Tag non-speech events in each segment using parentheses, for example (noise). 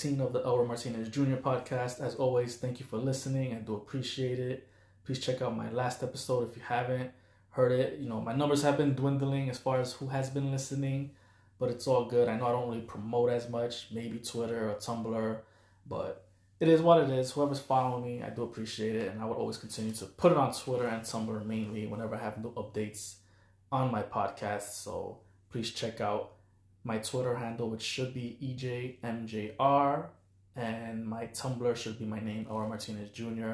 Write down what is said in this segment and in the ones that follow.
episode 18 of the Elroy Martinez Jr. podcast. As always, thank you for listening. I do appreciate it. Please check out my last episode if you haven't heard it. You know, my numbers have been dwindling as far as who has been listening, but it's all good. I know I don't really promote as much, maybe Twitter or Tumblr, but it is what it is. Whoever's following me, I do appreciate it, and I would always continue to put it on Twitter and Tumblr mainly whenever I have new updates on my podcast. So please check out my Twitter handle, which should be EJMJR, and my Tumblr should be my name, Elroy Martinez Jr.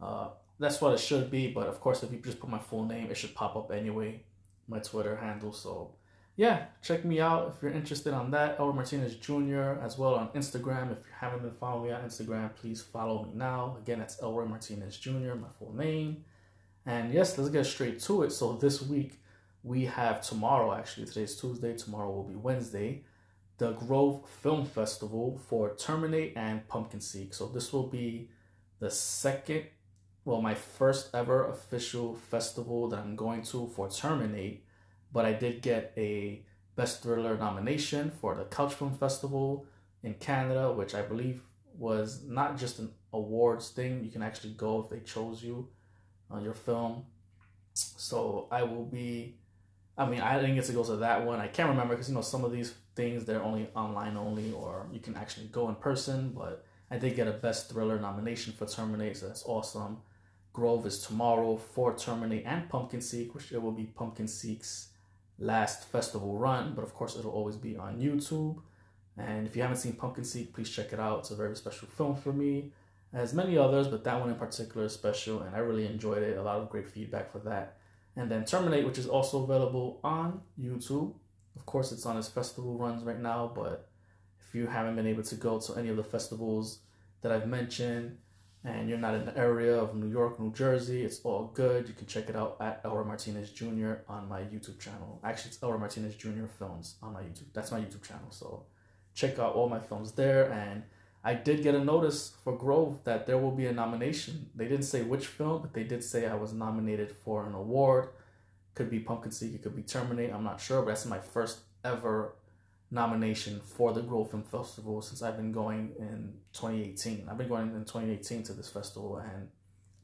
Uh, that's what it should be, but of course, if you just put my full name, it should pop up anyway, my Twitter handle. So, yeah, check me out if you're interested on that. Elroy Martinez Jr. as well on Instagram. If you haven't been following me on Instagram, please follow me now. Again, that's Elroy Martinez Jr., my full name. And yes, let's get straight to it. So, this week, we have tomorrow, actually, today's Tuesday, tomorrow will be Wednesday, the Grove Film Festival for Terminate and Pumpkin Seek. So this will be the second, well, my first ever official festival that I'm going to for Terminate, but I did get a Best Thriller nomination for the Couch Film Festival in Canada, which I believe was not just an awards thing. You can actually go if they chose you on your film. So I will be I mean, I didn't get to go to that one. I can't remember because you know some of these things they're only online only, or you can actually go in person. But I did get a best thriller nomination for Terminate, so that's awesome. Grove is tomorrow for Terminate and Pumpkin Seek, which it will be Pumpkin Seek's last festival run, but of course it'll always be on YouTube. And if you haven't seen Pumpkin Seek, please check it out. It's a very special film for me, as many others, but that one in particular is special, and I really enjoyed it. A lot of great feedback for that and then Terminate, which is also available on YouTube. Of course, it's on its festival runs right now, but if you haven't been able to go to any of the festivals that I've mentioned and you're not in the area of New York, New Jersey, it's all good. You can check it out at Elroy Martinez Jr. on my YouTube channel. Actually, it's Elroy Martinez Jr. Films on my YouTube. That's my YouTube channel. So check out all my films there and I did get a notice for Grove that there will be a nomination. They didn't say which film, but they did say I was nominated for an award. Could be Pumpkin Seek, it could be Terminate. I'm not sure, but that's my first ever nomination for the Grove Film Festival since I've been going in 2018. I've been going in 2018 to this festival, and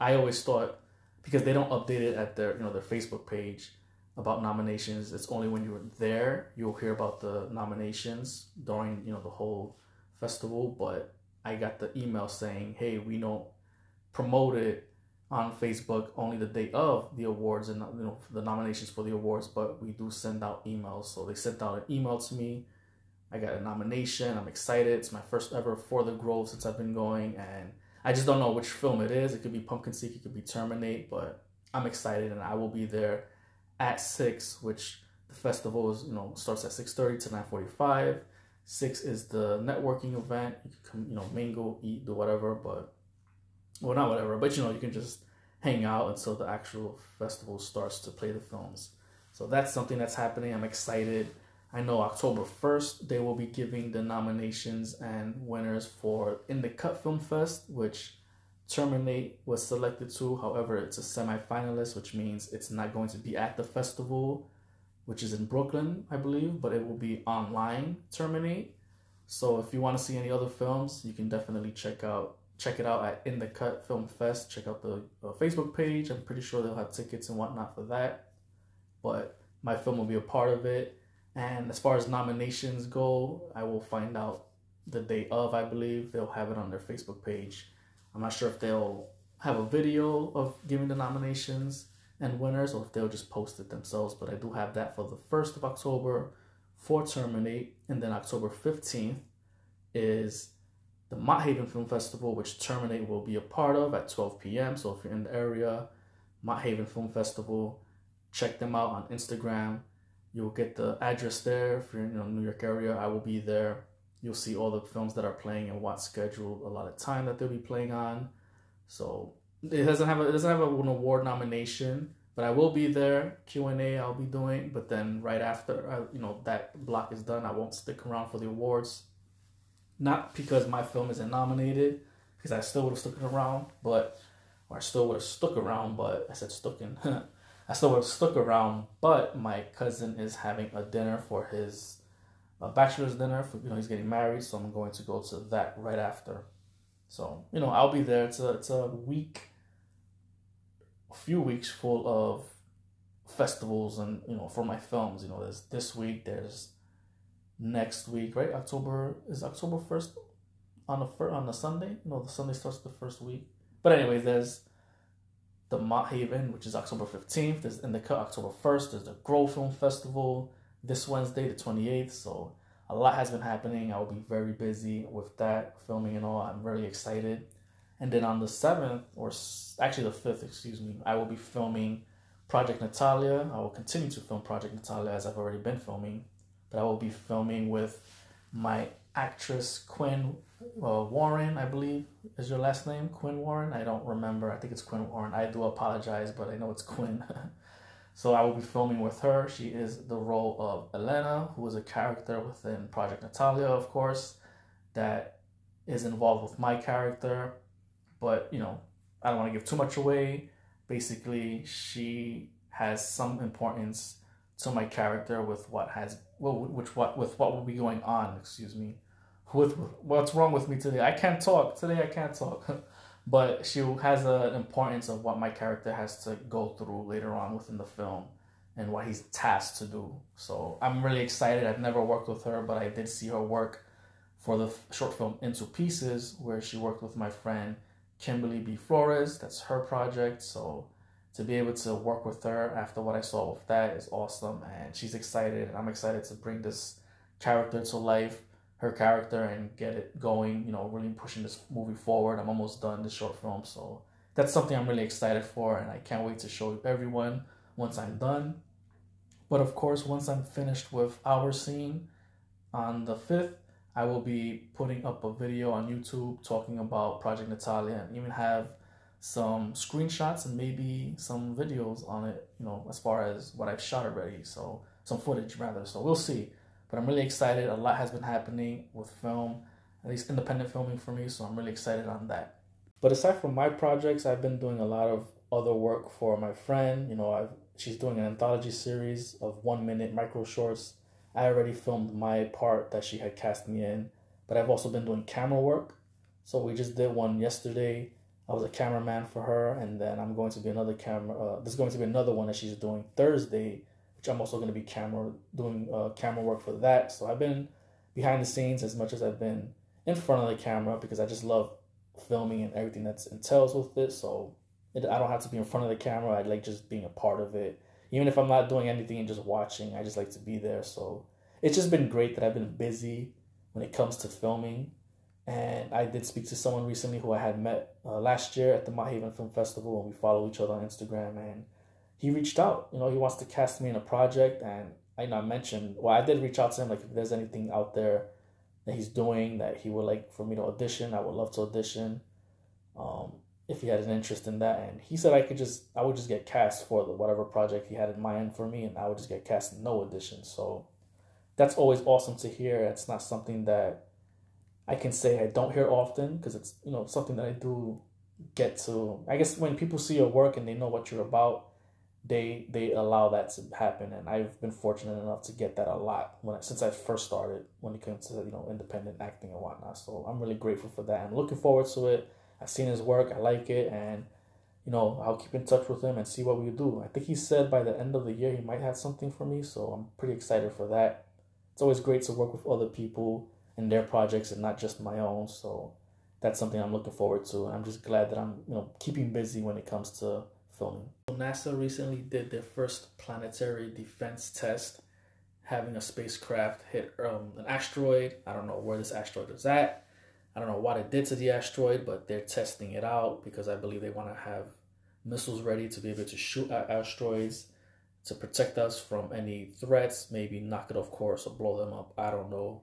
I always thought because they don't update it at their you know their Facebook page about nominations. It's only when you're there you'll hear about the nominations during you know the whole festival, but I got the email saying, "Hey, we don't promote it on Facebook only the day of the awards and you know the nominations for the awards, but we do send out emails." So they sent out an email to me. I got a nomination. I'm excited. It's my first ever for the Grove since I've been going, and I just don't know which film it is. It could be Pumpkin Seek, it could be Terminate, but I'm excited, and I will be there at six, which the festival is you know starts at six thirty to nine forty five Six is the networking event. You can you know, mingle, eat, do whatever, but well, not whatever, but you know, you can just hang out until the actual festival starts to play the films. So that's something that's happening. I'm excited. I know October 1st, they will be giving the nominations and winners for In the Cut Film Fest, which Terminate was selected to. However, it's a semi finalist, which means it's not going to be at the festival which is in Brooklyn, I believe, but it will be online Terminate. So if you want to see any other films, you can definitely check out check it out at In the Cut Film Fest. Check out the uh, Facebook page. I'm pretty sure they'll have tickets and whatnot for that. But my film will be a part of it. And as far as nominations go, I will find out the day of. I believe they'll have it on their Facebook page. I'm not sure if they'll have a video of giving the nominations and winners or if they'll just post it themselves. But I do have that for the 1st of October for Terminate. And then October 15th is the Mott Haven Film Festival, which Terminate will be a part of at 12 p.m. So if you're in the area, Mott Haven Film Festival, check them out on Instagram. You'll get the address there. If you're in the New York area, I will be there. You'll see all the films that are playing and what schedule, a lot of time that they'll be playing on. So it doesn't have a, it doesn't have an award nomination, but I will be there. Q and A I'll be doing, but then right after I, you know that block is done, I won't stick around for the awards. Not because my film isn't nominated, because I still would have stuck around, but or I still would have stuck around, but I said stuck in. (laughs) I still would have stuck around, but my cousin is having a dinner for his a bachelor's dinner for you know he's getting married, so I'm going to go to that right after. So you know I'll be there. It's a it's a week, a few weeks full of festivals and you know for my films. You know there's this week, there's next week, right? October is October first on the fir- on the Sunday. No, the Sunday starts the first week. But anyway, there's the Mott Haven, which is October 15th. There's In the Cut October 1st. There's the Grove Film Festival this Wednesday, the 28th. So a lot has been happening. I will be very busy with that, filming and all. I'm really excited. And then on the 7th, or actually the 5th, excuse me, I will be filming Project Natalia. I will continue to film Project Natalia as I've already been filming. But I will be filming with my actress Quinn uh, Warren, I believe is your last name, Quinn Warren. I don't remember. I think it's Quinn Warren. I do apologize, but I know it's Quinn. (laughs) so I will be filming with her. She is the role of Elena, who is a character within Project Natalia, of course, that is involved with my character. But you know, I don't want to give too much away. Basically, she has some importance to my character with what has well, which what with what will be going on. Excuse me with what's wrong with me today. I can't talk today. I can't talk, (laughs) but she has an importance of what my character has to go through later on within the film and what he's tasked to do. So I'm really excited. I've never worked with her, but I did see her work for the short film Into Pieces, where she worked with my friend Kimberly B. Flores. That's her project. So to be able to work with her after what I saw with that is awesome. And she's excited. And I'm excited to bring this character to life her character and get it going, you know, really pushing this movie forward. I'm almost done this short film, so that's something I'm really excited for, and I can't wait to show everyone once I'm done. But of course, once I'm finished with our scene on the 5th, I will be putting up a video on YouTube talking about Project Natalia and even have some screenshots and maybe some videos on it, you know, as far as what I've shot already. So, some footage rather. So, we'll see. But I'm really excited. A lot has been happening with film, at least independent filming for me. So I'm really excited on that. But aside from my projects, I've been doing a lot of other work for my friend. You know, I've she's doing an anthology series of one minute micro shorts. I already filmed my part that she had cast me in, but I've also been doing camera work. So we just did one yesterday. I was a cameraman for her, and then I'm going to be another camera. Uh, there's going to be another one that she's doing Thursday which I'm also going to be camera doing uh, camera work for that. So I've been behind the scenes as much as I've been in front of the camera because I just love filming and everything that's entails with it. So it, I don't have to be in front of the camera. I like just being a part of it. Even if I'm not doing anything and just watching, I just like to be there. So it's just been great that I've been busy when it comes to filming. And I did speak to someone recently who I had met uh, last year at the Mott Haven Film Festival, and we follow each other on Instagram. And he reached out. You know, he wants to cast me in a project, and I you know I mentioned. Well, I did reach out to him like if there's anything out there that he's doing that he would like for me to audition, I would love to audition. Um, if he had an interest in that, and he said I could just I would just get cast for the whatever project he had in mind for me, and I would just get cast no audition. So that's always awesome to hear. It's not something that I can say I don't hear often because it's you know something that I do get to. I guess when people see your work and they know what you're about, they they allow that to happen and I've been fortunate enough to get that a lot when since I first started when it comes to you know independent acting and whatnot. So I'm really grateful for that I'm looking forward to it. I've seen his work I like it and you know I'll keep in touch with him and see what we do. I think he said by the end of the year he might have something for me so I'm pretty excited for that. It's always great to work with other people in their projects and not just my own so that's something I'm looking forward to and I'm just glad that I'm you know keeping busy when it comes to NASA recently did their first planetary defense test, having a spacecraft hit um, an asteroid. I don't know where this asteroid is at. I don't know what it did to the asteroid, but they're testing it out because I believe they want to have missiles ready to be able to shoot at asteroids to protect us from any threats, maybe knock it off course or blow them up. I don't know.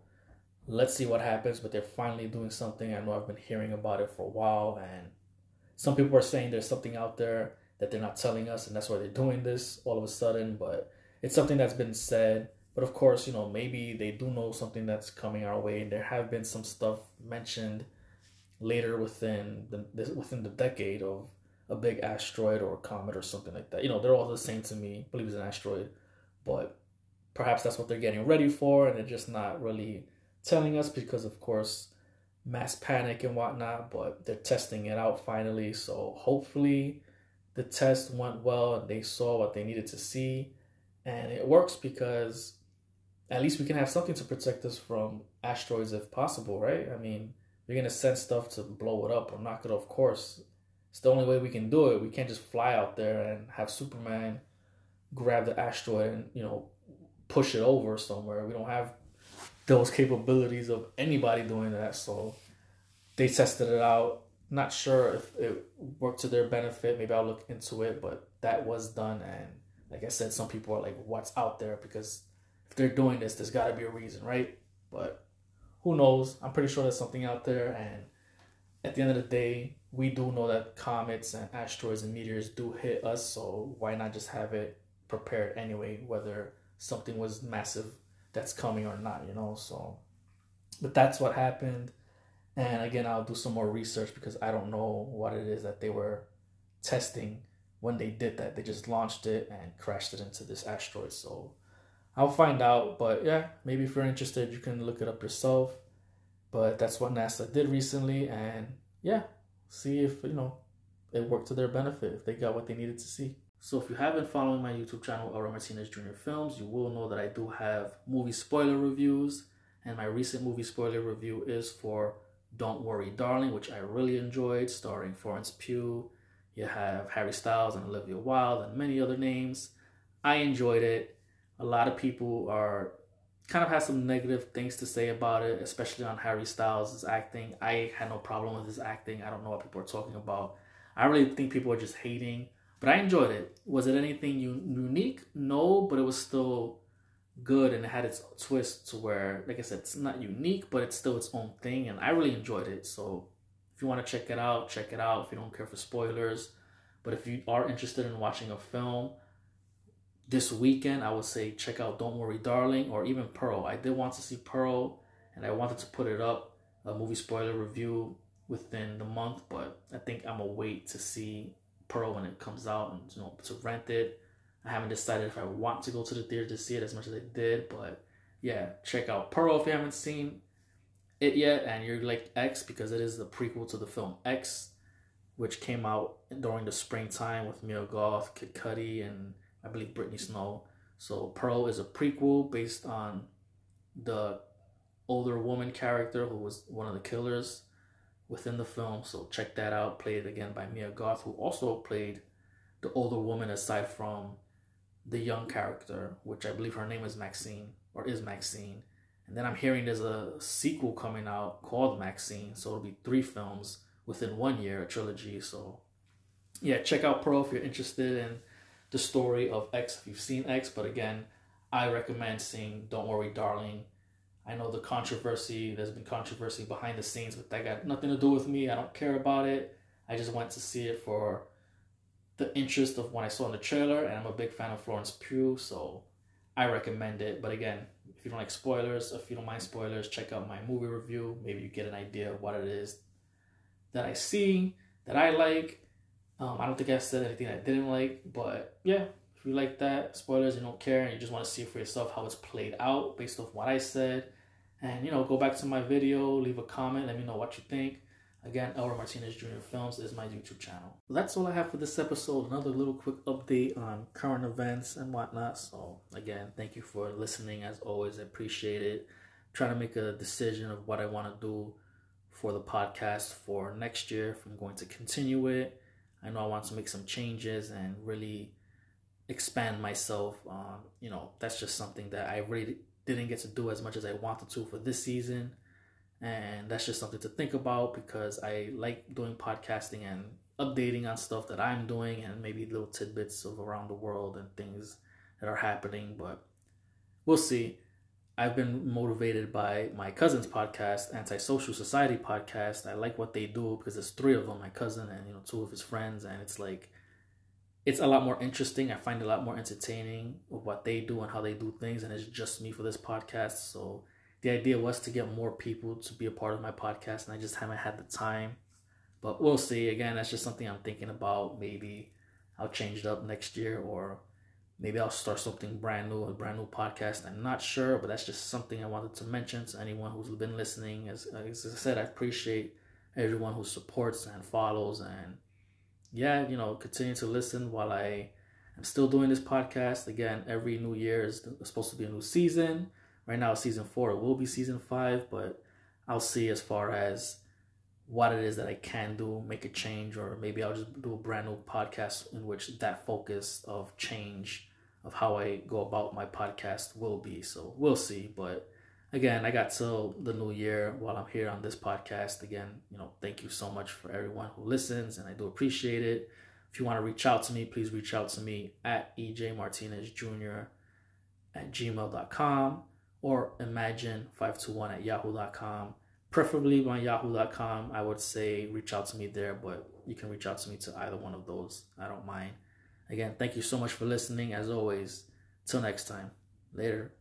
Let's see what happens, but they're finally doing something. I know I've been hearing about it for a while, and some people are saying there's something out there that they're not telling us, and that's why they're doing this all of a sudden. But it's something that's been said. But of course, you know, maybe they do know something that's coming our way, and there have been some stuff mentioned later within the within the decade of a big asteroid or comet or something like that. You know, they're all the same to me. I believe it's an asteroid, but perhaps that's what they're getting ready for, and they're just not really telling us because, of course, mass panic and whatnot. But they're testing it out finally, so hopefully the test went well and they saw what they needed to see, and it works because at least we can have something to protect us from asteroids if possible, right? I mean, you're gonna send stuff to blow it up or knock it off course. It's the only way we can do it. We can't just fly out there and have Superman grab the asteroid and you know push it over somewhere. We don't have those capabilities of anybody doing that. So they tested it out. Not sure if it worked to their benefit. Maybe I'll look into it, but that was done. And like I said, some people are like, "What's out there?" Because if they're doing this, there's got to be a reason, right? But who knows? I'm pretty sure there's something out there. And at the end of the day, we do know that comets and asteroids and meteors do hit us. So why not just have it prepared anyway, whether something was massive that's coming or not, you know? So, but that's what happened. And again, I'll do some more research because I don't know what it is that they were testing when they did that. They just launched it and crashed it into this asteroid. So, I'll find out, but yeah, maybe if you're interested, you can look it up yourself. But that's what NASA did recently, and yeah, see if you know it worked to their benefit if they got what they needed to see. So if you have been following my YouTube channel, Elroy Martinez Jr. Films, you will know that I do have movie spoiler reviews, and my recent movie spoiler review is for Don't Worry Darling, which I really enjoyed, starring Florence Pugh. You have Harry Styles and Olivia Wilde and many other names. I enjoyed it a lot of people are kind of have some negative things to say about it, especially on Harry Styles' acting. I had no problem with his acting. I don't know what people are talking about. I really think people are just hating, but I enjoyed it. Was it anything unique? No, but it was still good and it had its twist to where, like I said, it's not unique, but it's still its own thing, and I really enjoyed it. So if you want to check it out, check it out. If you don't care for spoilers, but if you are interested in watching a film this weekend, I would say check out Don't Worry Darling or even Pearl. I did want to see Pearl and I wanted to put it up, a movie spoiler review within the month, but I think I'm gonna wait to see Pearl when it comes out and you know to rent it. I haven't decided if I want to go to the theater to see it as much as I did, but yeah, check out Pearl if you haven't seen it yet and you're like X because it is the prequel to the film X, which came out during the springtime with Mia Goth, Kid Cudi, and I believe Brittany Snow. So Pearl is a prequel based on the older woman character who was one of the killers within the film. So check that out. Played again by Mia Goth, who also played the older woman aside from the young character, which I believe her name is Maxine or is Maxine. And then I'm hearing there's a sequel coming out called Maxine. So it'll be three films within one year, a trilogy. So yeah, check out Pearl if you're interested in the story of X if you've seen X, but again, I recommend seeing Don't Worry Darling. I know the controversy, there's been controversy behind the scenes, but that got nothing to do with me. I don't care about it. I just went to see it for the interest of what I saw in the trailer, and I'm a big fan of Florence Pugh, so I recommend it. But again, if you don't like spoilers, if you don't mind spoilers, check out my movie review. Maybe you get an idea of what it is that I see, that I like, um, I don't think I said anything I didn't like, but yeah, if you like that, spoilers, you don't care, and you just want to see for yourself how it's played out based off what I said, and you know, go back to my video, leave a comment, let me know what you think. Again, Elroy Martinez Jr. Films is my YouTube channel. That's all I have for this episode. Another little quick update on current events and whatnot. So, again, thank you for listening. As always, I appreciate it. trying to make a decision of what I want to do for the podcast for next year. If I'm going to continue it I know I want to make some changes and really expand myself. Um, you know, that's just something that I really didn't get to do as much as I wanted to for this season. And that's just something to think about because I like doing podcasting and updating on stuff that I'm doing and maybe little tidbits of around the world and things that are happening. But we'll see. I've been motivated by my cousin's podcast, Antisocial Society podcast. I like what they do because there's three of them, my cousin and you know two of his friends, and it's like it's a lot more interesting. I find a lot more entertaining of what they do and how they do things, and it's just me for this podcast. So the idea was to get more people to be a part of my podcast, and I just haven't had the time. But we'll see. Again, that's just something I'm thinking about. Maybe I'll change it up next year or maybe I'll start something brand new, a brand new podcast. I'm not sure, but that's just something I wanted to mention to anyone who's been listening. As, as I said, I appreciate everyone who supports and follows and yeah, you know, continue to listen while I am still doing this podcast. Again, every new year is supposed to be a new season. Right now, season four, it will be season five, but I'll see as far as what it is that I can do, make a change, or maybe I'll just do a brand new podcast in which that focus of change of how I go about my podcast will be. So we'll see. But again, I got till the new year while I'm here on this podcast. Again, you know, thank you so much for everyone who listens, and I do appreciate it. If you want to reach out to me, please reach out to me at EJ Martinez Jr. at gmail.com or imagine521 at yahoo.com preferably on yahoo.com i would say reach out to me there but you can reach out to me to either one of those. I don't mind. Again thank you so much for listening. As always till next time. Later